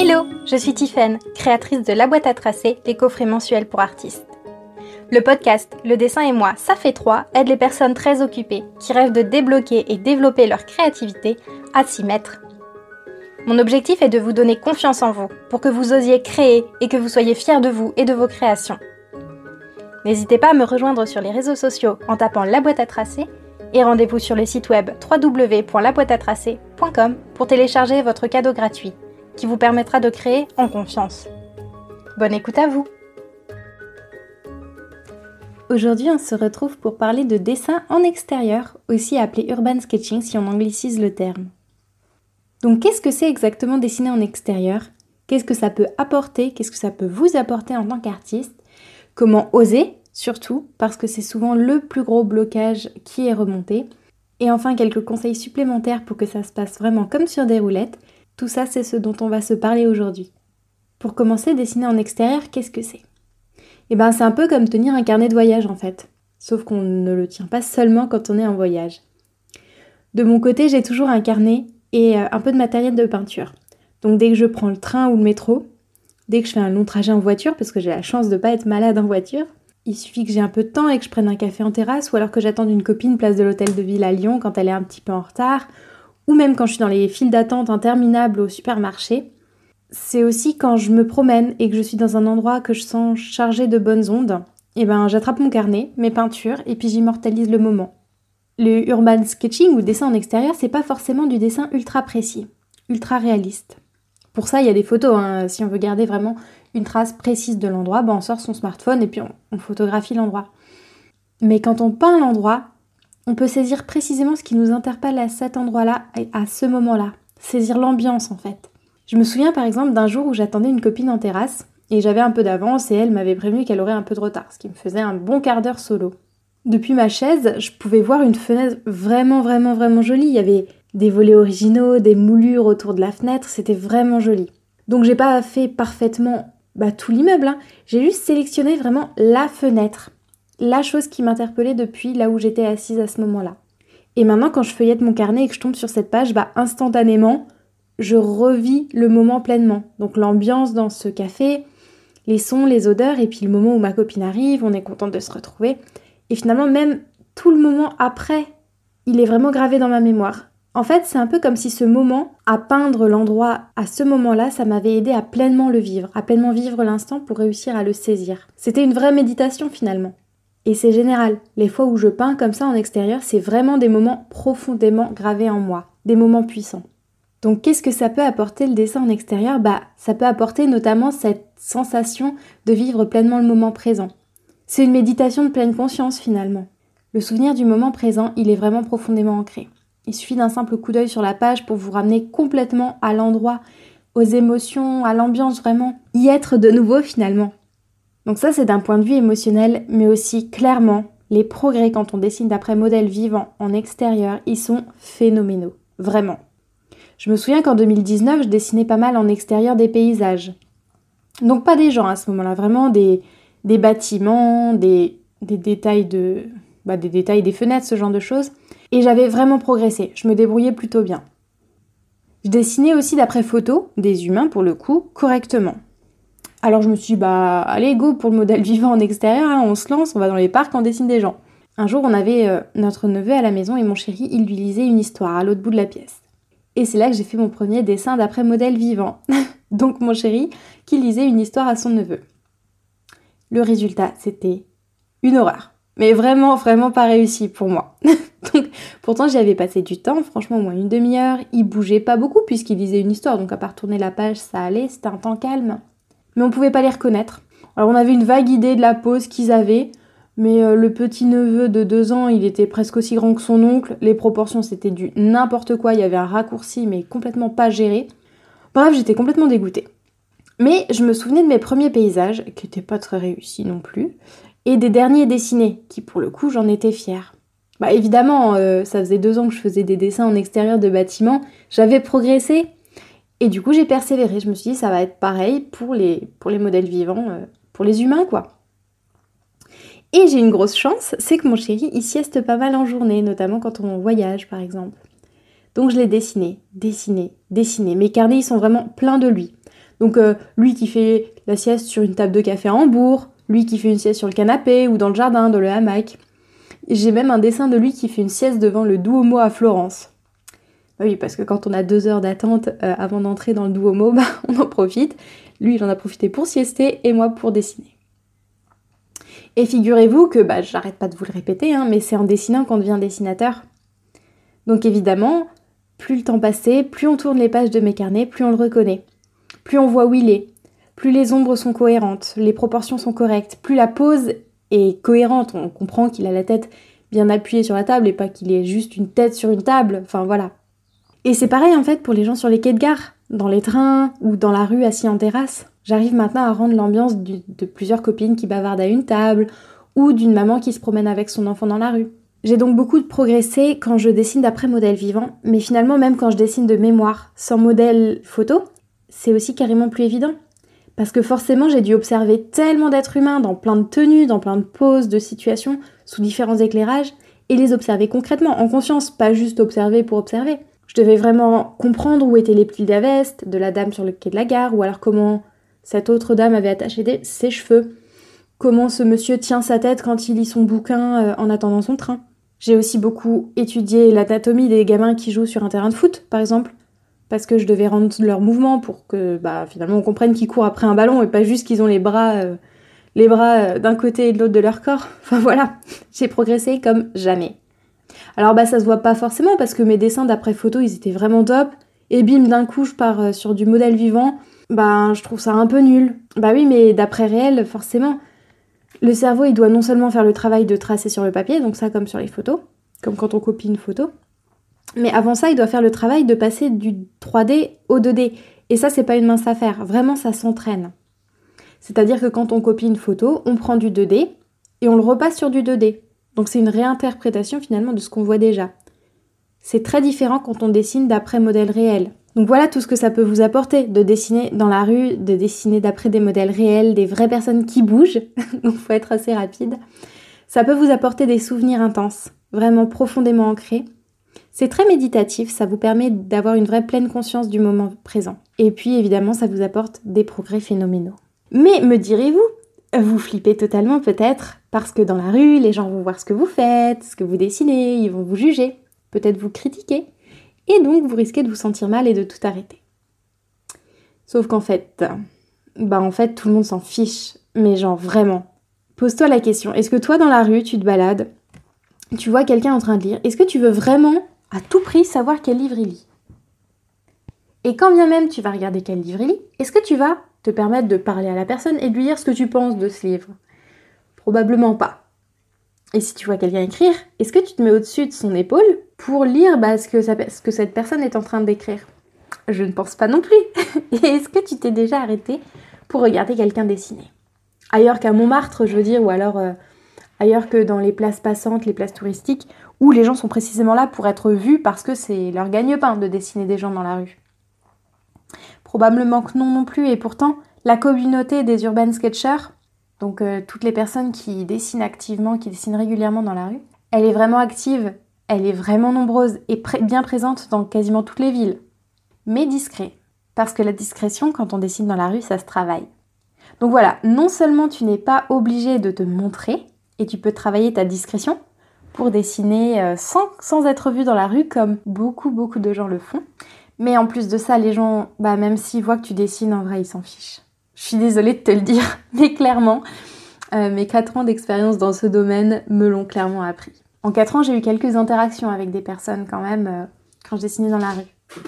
Hello, je suis Tiffaine, créatrice de La boîte à tracer, les coffrets mensuels pour artistes. Le podcast Le dessin et moi, ça fait trois, aide les personnes très occupées qui rêvent de débloquer et développer leur créativité à s'y mettre. Mon objectif est de vous donner confiance en vous pour que vous osiez créer et que vous soyez fiers de vous et de vos créations. N'hésitez pas à me rejoindre sur les réseaux sociaux en tapant La boîte à tracer et rendez-vous sur le site web www.laboîteatracer.com pour télécharger votre cadeau gratuit qui vous permettra de créer en confiance. Bonne écoute à vous Aujourd'hui, on se retrouve pour parler de dessin en extérieur, aussi appelé urban sketching si on anglicise le terme. Donc, qu'est-ce que c'est exactement dessiner en extérieur? Qu'est-ce que ça peut apporter? Qu'est-ce que ça peut vous apporter en tant qu'artiste? Comment oser surtout parce que c'est souvent le plus gros blocage qui est remonté? Et enfin quelques conseils supplémentaires pour que ça se passe vraiment comme sur des roulettes. Tout ça c'est ce dont on va se parler aujourd'hui. Pour commencer, dessiner en extérieur, qu'est-ce que c'est? Eh ben c'est un peu comme tenir un carnet de voyage en fait. Sauf qu'on ne le tient pas seulement quand on est en voyage. De mon côté, j'ai toujours un carnet et euh, un peu de matériel de peinture. Donc dès que je prends le train ou le métro, dès que je fais un long trajet en voiture, parce que j'ai la chance de pas être malade en voiture, il suffit que j'ai un peu de temps et que je prenne un café en terrasse, ou alors que j'attende une copine place de l'hôtel de ville à Lyon quand elle est un petit peu en retard, ou même quand je suis dans les files d'attente interminables au supermarché. C'est aussi quand je me promène et que je suis dans un endroit que je sens chargé de bonnes ondes, et eh ben j'attrape mon carnet, mes peintures, et puis j'immortalise le moment. Le urban sketching ou dessin en extérieur, c'est pas forcément du dessin ultra précis, ultra réaliste. Pour ça, il y a des photos, hein, si on veut garder vraiment une trace précise de l'endroit, ben on sort son smartphone et puis on, photographie l'endroit. Mais quand on peint l'endroit, on peut saisir précisément ce qui nous interpelle à cet endroit-là, à ce moment-là. Saisir l'ambiance en fait. Je me souviens par exemple d'un jour où j'attendais une copine en terrasse et j'avais un peu d'avance et elle m'avait prévenu qu'elle aurait un peu de retard, ce qui me faisait un bon quart d'heure solo. Depuis ma chaise, je pouvais voir une fenêtre vraiment vraiment vraiment jolie. Il y avait des volets originaux, des moulures autour de la fenêtre, c'était vraiment joli. Donc j'ai pas fait parfaitement bah, tout l'immeuble. Hein. J'ai juste sélectionné vraiment la fenêtre, la chose qui m'interpellait depuis là où j'étais assise à ce moment-là. Et maintenant, quand je feuillette mon carnet et que je tombe sur cette page, bah, instantanément, je revis le moment pleinement. Donc l'ambiance dans ce café, les sons, les odeurs, et puis le moment où ma copine arrive, on est contente de se retrouver. Et finalement, même tout le moment après, il est vraiment gravé dans ma mémoire. En fait, c'est un peu comme si ce moment, à peindre l'endroit à ce moment-là, ça m'avait aidé à pleinement le vivre, à pleinement vivre l'instant pour réussir à le saisir. C'était une vraie méditation finalement. Et c'est général. Les fois où je peins comme ça en extérieur, c'est vraiment des moments profondément gravés en moi, des moments puissants. Donc qu'est-ce que ça peut apporter le dessin en extérieur? Bah, ça peut apporter notamment cette sensation de vivre pleinement le moment présent. C'est une méditation de pleine conscience finalement. Le souvenir du moment présent, il est vraiment profondément ancré. Il suffit d'un simple coup d'œil sur la page pour vous ramener complètement à l'endroit, aux émotions, à l'ambiance, vraiment y être de nouveau finalement. Donc ça c'est d'un point de vue émotionnel, mais aussi clairement, les progrès quand on dessine d'après modèle vivant en extérieur, ils sont phénoménaux, vraiment. Je me souviens qu'en 2019, je dessinais pas mal en extérieur des paysages. Donc pas des gens à ce moment-là, vraiment des, bâtiments, des, détails de, bah, des détails des fenêtres, ce genre de choses. Et j'avais vraiment progressé, je me débrouillais plutôt bien. Je dessinais aussi d'après photo, des humains pour le coup, correctement. Alors je me suis dit, bah allez, go pour le modèle vivant en extérieur, hein, on se lance, on va dans les parcs, on dessine des gens. Un jour, on avait euh, notre neveu à la maison et mon chéri, il lui lisait une histoire à l'autre bout de la pièce. Et c'est là que j'ai fait mon premier dessin d'après modèle vivant. Donc mon chéri qui lisait une histoire à son neveu. Le résultat, c'était une horreur. Mais vraiment, vraiment pas réussi pour moi. donc, pourtant, j'y avais passé du temps, franchement, au moins une demi-heure. Il bougeait pas beaucoup puisqu'il lisait une histoire, donc à part tourner la page, ça allait, c'était un temps calme. Mais on pouvait pas les reconnaître. Alors, on avait une vague idée de la pose qu'ils avaient, mais euh, le petit neveu de deux ans, il était presque aussi grand que son oncle. Les proportions, c'était du n'importe quoi. Il y avait un raccourci, mais complètement pas géré. Bref, j'étais complètement dégoûtée. Mais je me souvenais de mes premiers paysages, qui n'étaient pas très réussis non plus et des derniers dessinés, qui pour le coup j'en étais fière. Bah évidemment, euh, ça faisait deux ans que je faisais des dessins en extérieur de bâtiments, j'avais progressé, et du coup j'ai persévéré. Je me suis dit ça va être pareil pour les, modèles vivants, euh, pour les humains quoi. Et j'ai une grosse chance, c'est que mon chéri il sieste pas mal en journée, notamment quand on voyage par exemple. Donc je l'ai dessiné, dessiné, dessiné. Mes carnets ils sont vraiment pleins de lui. Donc euh, lui qui fait la sieste sur une table de café à Hambourg, lui qui fait une sieste sur le canapé ou dans le jardin, dans le hamac. J'ai même un dessin de lui qui fait une sieste devant le Duomo à Florence. Bah oui, parce que quand on a deux heures d'attente euh, avant d'entrer dans le Duomo, bah, on en profite. Lui, il en a profité pour siester et moi pour dessiner. Et figurez-vous que, bah, j'arrête pas de vous le répéter, hein, mais c'est en dessinant qu'on devient dessinateur. Donc évidemment, plus le temps passait, plus on tourne les pages de mes carnets, plus on le reconnaît. Plus on voit où il est, plus les ombres sont cohérentes, les proportions sont correctes, plus la pose est cohérente, on comprend qu'il a la tête bien appuyée sur la table et pas qu'il ait juste une tête sur une table, enfin voilà. Et c'est pareil en fait pour les gens sur les quais de gare, dans les trains ou dans la rue assis en terrasse. J'arrive maintenant à rendre l'ambiance de plusieurs copines qui bavardent à une table ou d'une maman qui se promène avec son enfant dans la rue. J'ai donc beaucoup progressé quand je dessine d'après modèle vivant, mais finalement même quand je dessine de mémoire, sans modèle photo, c'est aussi carrément plus évident. Parce que forcément j'ai dû observer tellement d'êtres humains dans plein de tenues, dans plein de poses, de situations, sous différents éclairages, et les observer concrètement, en conscience, pas juste observer pour observer. Je devais vraiment comprendre où étaient les plis de la veste, de la dame sur le quai de la gare, ou alors comment cette autre dame avait attaché ses cheveux, comment ce monsieur tient sa tête quand il lit son bouquin euh, en attendant son train. J'ai aussi beaucoup étudié l'anatomie des gamins qui jouent sur un terrain de foot, par exemple, parce que je devais rendre leurs mouvements pour que bah, finalement on comprenne qu'ils courent après un ballon et pas juste qu'ils ont les bras, euh, les bras euh, d'un côté et de l'autre de leur corps. Enfin voilà, j'ai progressé comme jamais. Alors bah ça se voit pas forcément parce que mes dessins d'après photo ils étaient vraiment top et bim d'un coup je pars euh, sur du modèle vivant, bah je trouve ça un peu nul. Bah oui mais d'après réel forcément. Le cerveau il doit non seulement faire le travail de tracer sur le papier, donc ça comme sur les photos, comme quand on copie une photo, mais avant ça, il doit faire le travail de passer du 3D au 2D. Et ça, c'est pas une mince affaire. Vraiment, ça s'entraîne. C'est-à-dire que quand on copie une photo, on prend du 2D et on le repasse sur du 2D. Donc c'est une réinterprétation finalement de ce qu'on voit déjà. C'est très différent quand on dessine d'après modèle réel. Donc voilà tout ce que ça peut vous apporter de dessiner dans la rue, de dessiner d'après des modèles réels, des vraies personnes qui bougent. Donc faut être assez rapide. Ça peut vous apporter des souvenirs intenses, vraiment profondément ancrés c'est très méditatif, ça vous permet d'avoir une vraie pleine conscience du moment présent. Et puis évidemment, ça vous apporte des progrès phénoménaux. Mais me direz-vous, vous flippez totalement peut-être, parce que dans la rue, les gens vont voir ce que vous faites, ce que vous dessinez, ils vont vous juger, peut-être vous critiquer, et donc vous risquez de vous sentir mal et de tout arrêter. Sauf qu'en fait, bah en fait, tout le monde s'en fiche, mais genre vraiment. Pose-toi la question, est-ce que toi dans la rue, tu te balades, tu vois quelqu'un en train de lire, est-ce que tu veux vraiment à tout prix savoir quel livre il lit? Et quand bien même tu vas regarder quel livre il lit, est-ce que tu vas te permettre de parler à la personne et de lui dire ce que tu penses de ce livre? Probablement pas. Et si tu vois quelqu'un écrire, est-ce que tu te mets au-dessus de son épaule pour lire bah, ce, que ce que cette personne est en train d'écrire? Je ne pense pas non plus. et est-ce que tu t'es déjà arrêté pour regarder quelqu'un dessiner? Ailleurs qu'à Montmartre, je veux dire, ou alors euh, ailleurs que dans les places passantes, les places touristiques, où les gens sont précisément là pour être vus parce que c'est leur gagne-pain de dessiner des gens dans la rue. Probablement que non non plus, et pourtant, la communauté des urban sketchers, donc euh, toutes les personnes qui dessinent activement, qui dessinent régulièrement dans la rue, elle est vraiment active, elle est vraiment nombreuse et bien présente dans quasiment toutes les villes. Mais discret, parce que la discrétion, quand on dessine dans la rue, ça se travaille. Donc voilà, non seulement tu n'es pas obligé de te montrer, et tu peux travailler ta discrétion pour dessiner euh, sans, être vu dans la rue comme beaucoup beaucoup de gens le font. Mais en plus de ça, les gens, bah, même s'ils voient que tu dessines, en vrai, ils s'en fichent. Je suis désolée de te le dire, mais clairement, euh, mes 4 ans d'expérience dans ce domaine me l'ont clairement appris. En 4 ans, j'ai eu quelques interactions avec des personnes quand même euh, quand je dessinais dans la rue.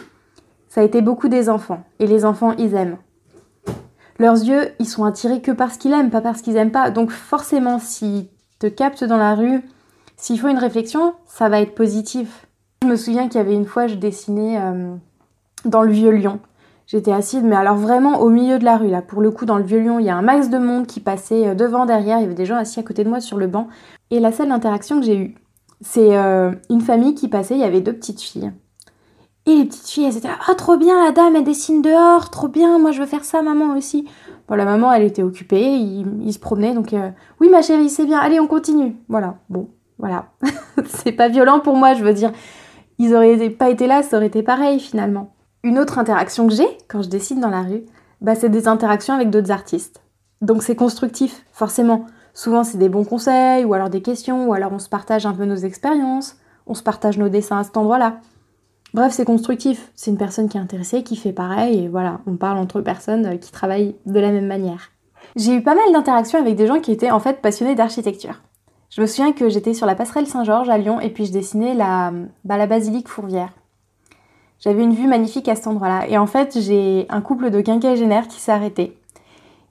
Ça a été beaucoup des enfants. Et les enfants, ils aiment. Leurs yeux, ils sont attirés que parce qu'ils aiment, pas parce qu'ils aiment pas. Donc forcément, si te capte dans la rue, s'il faut une réflexion, ça va être positif. Je me souviens qu'il y avait une fois, je dessinais euh, dans le vieux Lyon. J'étais assise, mais alors vraiment au milieu de la rue, là. Pour le coup, dans le vieux Lyon, il y a un max de monde qui passait euh, devant, derrière. Il y avait des gens assis à côté de moi sur le banc. Et la seule interaction que j'ai eue, c'est euh, une famille qui passait, il y avait deux petites filles. Et les petites filles, elles étaient là, ah trop bien, la dame, elle dessine dehors, trop bien, moi je veux faire ça, maman aussi. Bon, la maman, elle était occupée, il, se promenait, donc euh, oui, ma chérie, c'est bien, allez, on continue. Voilà, bon, voilà. c'est pas violent pour moi, je veux dire. Ils auraient pas été là, ça aurait été pareil finalement. Une autre interaction que j'ai quand je dessine dans la rue, bah, c'est des interactions avec d'autres artistes. Donc c'est constructif, forcément. Souvent c'est des bons conseils, ou alors des questions, ou alors on se partage un peu nos expériences, on se partage nos dessins à cet endroit-là. Bref, c'est constructif. C'est une personne qui est intéressée, qui fait pareil, et voilà, on parle entre personnes euh, qui travaillent de la même manière. J'ai eu pas mal d'interactions avec des gens qui étaient en fait passionnés d'architecture. Je me souviens que j'étais sur la passerelle Saint-Georges à Lyon et puis je dessinais la, bah, la basilique Fourvière. J'avais une vue magnifique à cet endroit-là. Et en fait, j'ai un couple de quinquagénaires qui s'est arrêté.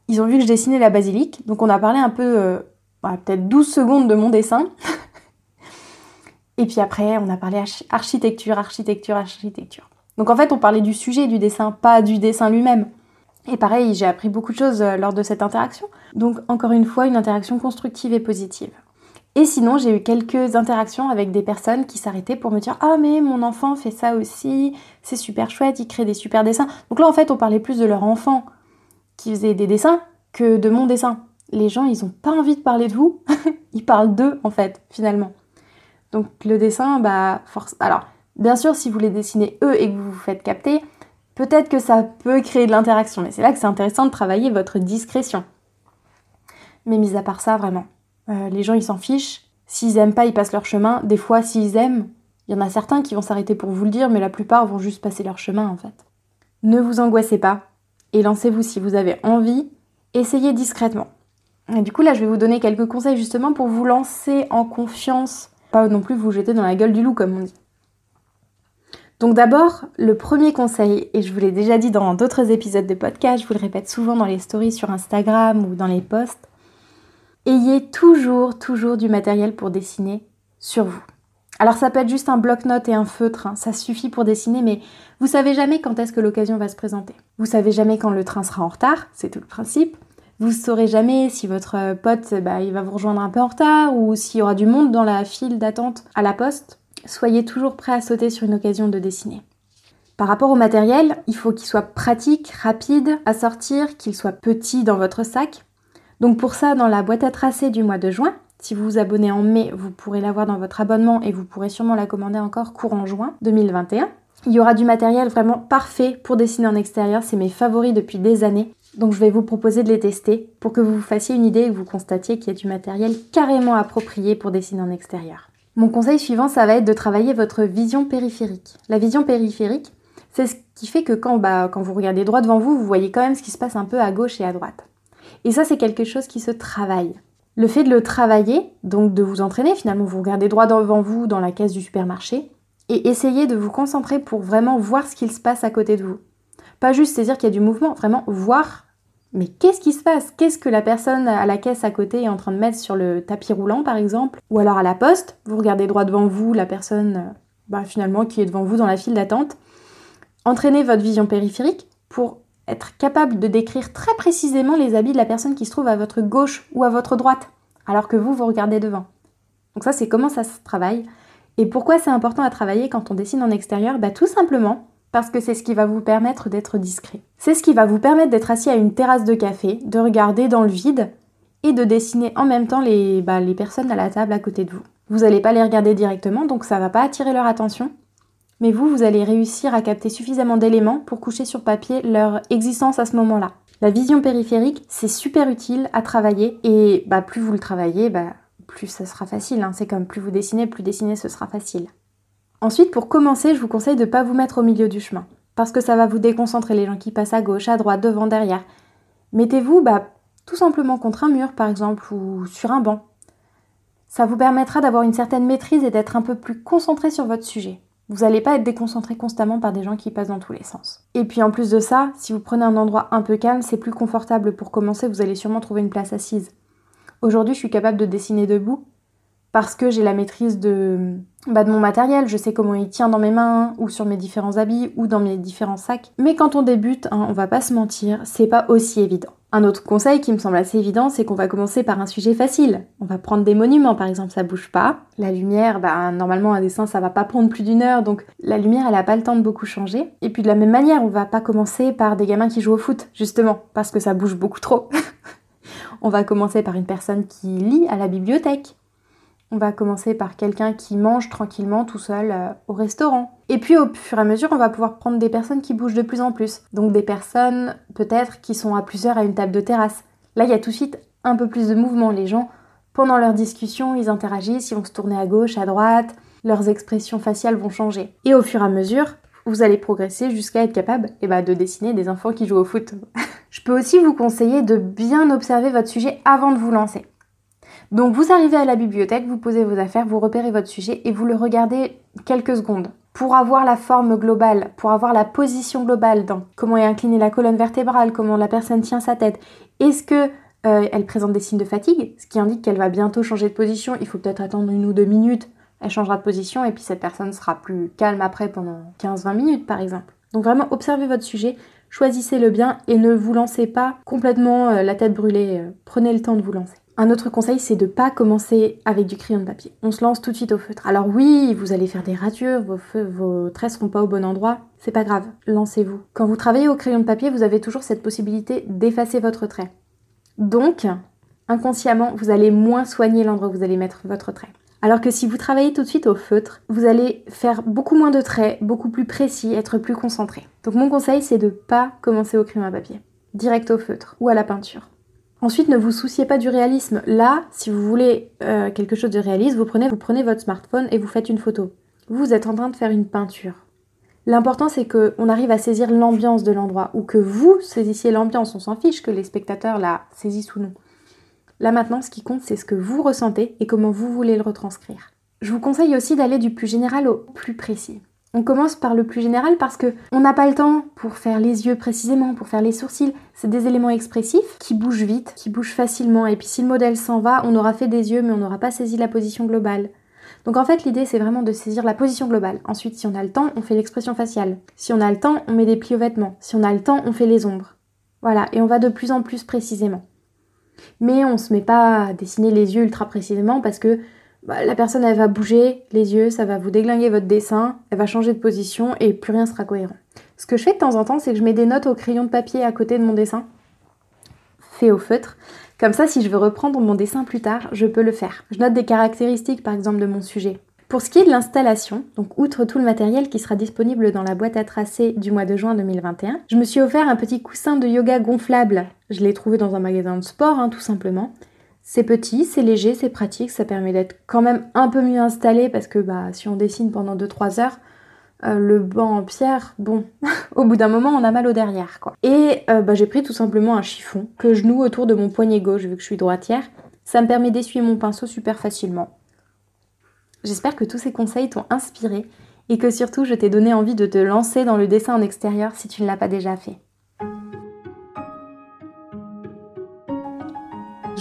Ils ont vu que je dessinais la basilique, donc on a parlé un peu, euh, bah, peut-être 12 secondes de mon dessin. et puis après, on a parlé architecture, architecture, architecture. Donc en fait, on parlait du sujet du dessin, pas du dessin lui-même. Et pareil, j'ai appris beaucoup de choses euh, lors de cette interaction. Donc encore une fois, une interaction constructive et positive. Et sinon, j'ai eu quelques interactions avec des personnes qui s'arrêtaient pour me dire Ah, mais mon enfant fait ça aussi, c'est super chouette, il crée des super dessins. Donc là, en fait, on parlait plus de leur enfant qui faisait des dessins que de mon dessin. Les gens, ils n'ont pas envie de parler de vous, ils parlent d'eux, en fait, finalement. Donc le dessin, bah, force. Alors, bien sûr, si vous les dessinez eux et que vous vous faites capter, peut-être que ça peut créer de l'interaction. Mais c'est là que c'est intéressant de travailler votre discrétion. Mais mis à part ça, vraiment, euh, les gens, ils s'en fichent. S'ils aiment pas, ils passent leur chemin. Des fois, s'ils aiment, il y en a certains qui vont s'arrêter pour vous le dire, mais la plupart vont juste passer leur chemin, en fait. Ne vous angoissez pas et lancez-vous si vous avez envie. Essayez discrètement. Et du coup, là, je vais vous donner quelques conseils justement pour vous lancer en confiance, pas non plus vous jeter dans la gueule du loup, comme on dit. Donc d'abord, le premier conseil, et je vous l'ai déjà dit dans d'autres épisodes de podcast, je vous le répète souvent dans les stories sur Instagram ou dans les posts, ayez toujours, toujours du matériel pour dessiner sur vous. Alors ça peut être juste un bloc-notes et un feutre, hein. ça suffit pour dessiner, mais vous savez jamais quand est-ce que l'occasion va se présenter. Vous savez jamais quand le train sera en retard, c'est tout le principe. Vous saurez jamais si votre pote bah, va vous rejoindre un peu en retard ou s'il y aura du monde dans la file d'attente à la poste. Soyez toujours prêt à sauter sur une occasion de dessiner. Par rapport au matériel, il faut qu'il soit pratique, rapide à sortir, qu'il soit petit dans votre sac donc pour ça, dans la boîte à tracer du mois de juin, si vous vous abonnez en mai, vous pourrez l'avoir dans votre abonnement et vous pourrez sûrement la commander encore courant juin 2021. Il y aura du matériel vraiment parfait pour dessiner en extérieur, c'est mes favoris depuis des années. Donc je vais vous proposer de les tester pour que vous vous fassiez une idée et que vous constatiez qu'il y a du matériel carrément approprié pour dessiner en extérieur. Mon conseil suivant, ça va être de travailler votre vision périphérique. La vision périphérique, c'est ce qui fait que quand, bah, quand vous regardez droit devant vous, vous voyez quand même ce qui se passe un peu à gauche et à droite. Et ça, c'est quelque chose qui se travaille. Le fait de le travailler, donc de vous entraîner, finalement, vous regardez droit devant vous dans la caisse du supermarché et essayez de vous concentrer pour vraiment voir ce qu'il se passe à côté de vous. Pas juste saisir qu'il y a du mouvement, vraiment voir mais qu'est-ce qui se passe? Qu'est-ce que la personne à la caisse à côté est en train de mettre sur le tapis roulant, par exemple? Ou alors à la poste, vous regardez droit devant vous la personne euh, bah, finalement qui est devant vous dans la file d'attente. Entraînez votre vision périphérique pour être capable de décrire très précisément les habits de la personne qui se trouve à votre gauche ou à votre droite, alors que vous, vous regardez devant. Donc ça, c'est comment ça se travaille. Et pourquoi c'est important à travailler quand on dessine en extérieur? Bah, Tout simplement parce que c'est ce qui va vous permettre d'être discret. C'est ce qui va vous permettre d'être assis à une terrasse de café, de regarder dans le vide et de dessiner en même temps les, bah, les personnes à la table à côté de vous. Vous n'allez pas les regarder directement, donc ça va pas attirer leur attention, mais vous, vous allez réussir à capter suffisamment d'éléments pour coucher sur papier leur existence à ce moment-là. La vision périphérique, c'est super utile à travailler et bah, plus vous le travaillez, bah, plus ça sera facile. Hein. C'est comme plus vous dessinez, plus dessiner ce sera facile. Ensuite, pour commencer, je vous conseille de ne pas vous mettre au milieu du chemin parce que ça va vous déconcentrer les gens qui passent à gauche, à droite, devant, derrière. Mettez-vous bah, tout simplement contre un mur par exemple ou sur un banc. Ça vous permettra d'avoir une certaine maîtrise et d'être un peu plus concentré sur votre sujet. Vous n'allez pas être déconcentré constamment par des gens qui passent dans tous les sens. Et puis en plus de ça, si vous prenez un endroit un peu calme, c'est plus confortable pour commencer, vous allez sûrement trouver une place assise. Aujourd'hui, je suis capable de dessiner debout parce que j'ai la maîtrise de, bah, de mon matériel, je sais comment il tient dans mes mains, ou sur mes différents habits, ou dans mes différents sacs. Mais quand on débute, hein, on va pas se mentir, c'est pas aussi évident. Un autre conseil qui me semble assez évident, c'est qu'on va commencer par un sujet facile. On va prendre des monuments, par exemple, ça bouge pas. La lumière, bah, normalement, un dessin, ça va pas prendre plus d'une heure, donc la lumière, elle a pas le temps de beaucoup changer. Et puis de la même manière, on va pas commencer par des gamins qui jouent au foot, justement, parce que ça bouge beaucoup trop. on va commencer par une personne qui lit à la bibliothèque, On va commencer par quelqu'un qui mange tranquillement tout seul euh, au restaurant. Et puis au fur et à mesure, on va pouvoir prendre des personnes qui bougent de plus en plus. Donc des personnes peut-être qui sont à plusieurs à une table de terrasse. Là, il y a tout de suite un peu plus de mouvement. Les gens, pendant leur discussion, ils interagissent, ils vont se tourner à gauche, à droite, leurs expressions faciales vont changer. Et au fur et à mesure, vous allez progresser jusqu'à être capable eh ben, de dessiner des enfants qui jouent au foot. Je peux aussi vous conseiller de bien observer votre sujet avant de vous lancer. Donc vous arrivez à la bibliothèque, vous posez vos affaires, vous repérez votre sujet et vous le regardez quelques secondes pour avoir la forme globale, pour avoir la position globale dans comment est inclinée la colonne vertébrale, comment la personne tient sa tête. Est-ce que euh, elle présente des signes de fatigue, ce qui indique qu'elle va bientôt changer de position. Il faut peut-être attendre une ou deux minutes. Elle changera de position et puis cette personne sera plus calme après pendant 15-20 minutes par exemple. Donc vraiment observez votre sujet, choisissez-le bien et ne vous lancez pas complètement euh, la tête brûlée. Euh, prenez le temps de vous lancer. Un autre conseil, c'est de pas commencer avec du crayon de papier. On se lance tout de suite au feutre. Alors oui, vous allez faire des ratures, vos, vos traits seront pas au bon endroit. C'est pas grave, lancez-vous. Quand vous travaillez au crayon de papier, vous avez toujours cette possibilité d'effacer votre trait. Donc, inconsciemment, vous allez moins soigner l'endroit où vous allez mettre votre trait. Alors que si vous travaillez tout de suite au feutre, vous allez faire beaucoup moins de traits, beaucoup plus précis, être plus concentré. Donc mon conseil, c'est de ne pas commencer au crayon à papier, direct au feutre ou à la peinture. Ensuite, ne vous souciez pas du réalisme. Là, si vous voulez euh, quelque chose de réaliste, vous prenez, vous prenez votre smartphone et vous faites une photo. Vous êtes en train de faire une peinture. L'important, c'est qu'on arrive à saisir l'ambiance de l'endroit, ou que vous saisissiez l'ambiance. On s'en fiche que les spectateurs la saisissent ou non. Là maintenant, ce qui compte, c'est ce que vous ressentez et comment vous voulez le retranscrire. Je vous conseille aussi d'aller du plus général au plus précis. On commence par le plus général parce que on n'a pas le temps pour faire les yeux précisément, pour faire les sourcils. C'est des éléments expressifs qui bougent vite, qui bougent facilement. Et puis si le modèle s'en va, on aura fait des yeux mais on n'aura pas saisi la position globale. Donc en fait l'idée c'est vraiment de saisir la position globale. Ensuite si on a le temps, on fait l'expression faciale. Si on a le temps, on met des plis aux vêtements. Si on a le temps, on fait les ombres. Voilà, et on va de plus en plus précisément. Mais on se met pas à dessiner les yeux ultra précisément parce que bah, la personne elle va bouger les yeux, ça va vous déglinguer votre dessin, elle va changer de position et plus rien sera cohérent. Ce que je fais de temps en temps, c'est que je mets des notes au crayon de papier à côté de mon dessin, fait au feutre. Comme ça, si je veux reprendre mon dessin plus tard, je peux le faire. Je note des caractéristiques, par exemple, de mon sujet. Pour ce qui est de l'installation, donc outre tout le matériel qui sera disponible dans la boîte à tracer du mois de juin 2021, je me suis offert un petit coussin de yoga gonflable. Je l'ai trouvé dans un magasin de sport, hein, tout simplement. C'est petit, c'est léger, c'est pratique, ça permet d'être quand même un peu mieux installé parce que bah, si on dessine pendant 2-3 heures, euh, le banc en pierre, bon, au bout d'un moment, on a mal au derrière, quoi. Et euh, bah, j'ai pris tout simplement un chiffon que je noue autour de mon poignet gauche, vu que je suis droitière. Ça me permet d'essuyer mon pinceau super facilement. J'espère que tous ces conseils t'ont inspiré et que surtout je t'ai donné envie de te lancer dans le dessin en extérieur si tu ne l'as pas déjà fait.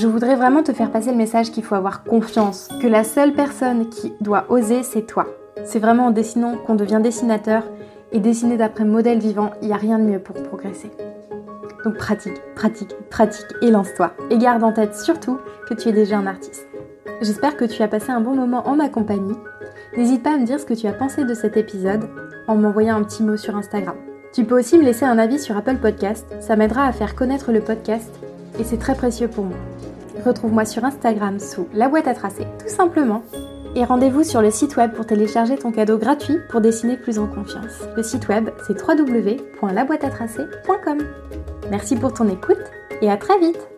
Je voudrais vraiment te faire passer le message qu'il faut avoir confiance, que la seule personne qui doit oser, c'est toi. C'est vraiment en dessinant qu'on devient dessinateur et dessiner d'après modèle vivant, il n'y a rien de mieux pour progresser. Donc pratique, pratique, pratique et lance-toi. Et garde en tête surtout que tu es déjà un artiste. J'espère que tu as passé un bon moment en ma compagnie. N'hésite pas à me dire ce que tu as pensé de cet épisode en m'envoyant un petit mot sur Instagram. Tu peux aussi me laisser un avis sur Apple Podcast, ça m'aidera à faire connaître le podcast et c'est très précieux pour moi. Retrouve-moi sur Instagram sous la boîte à tracer, tout simplement. Et rendez-vous sur le site web pour télécharger ton cadeau gratuit pour dessiner plus en confiance. Le site web, c'est www.laboîteatracer.com. Merci pour ton écoute et à très vite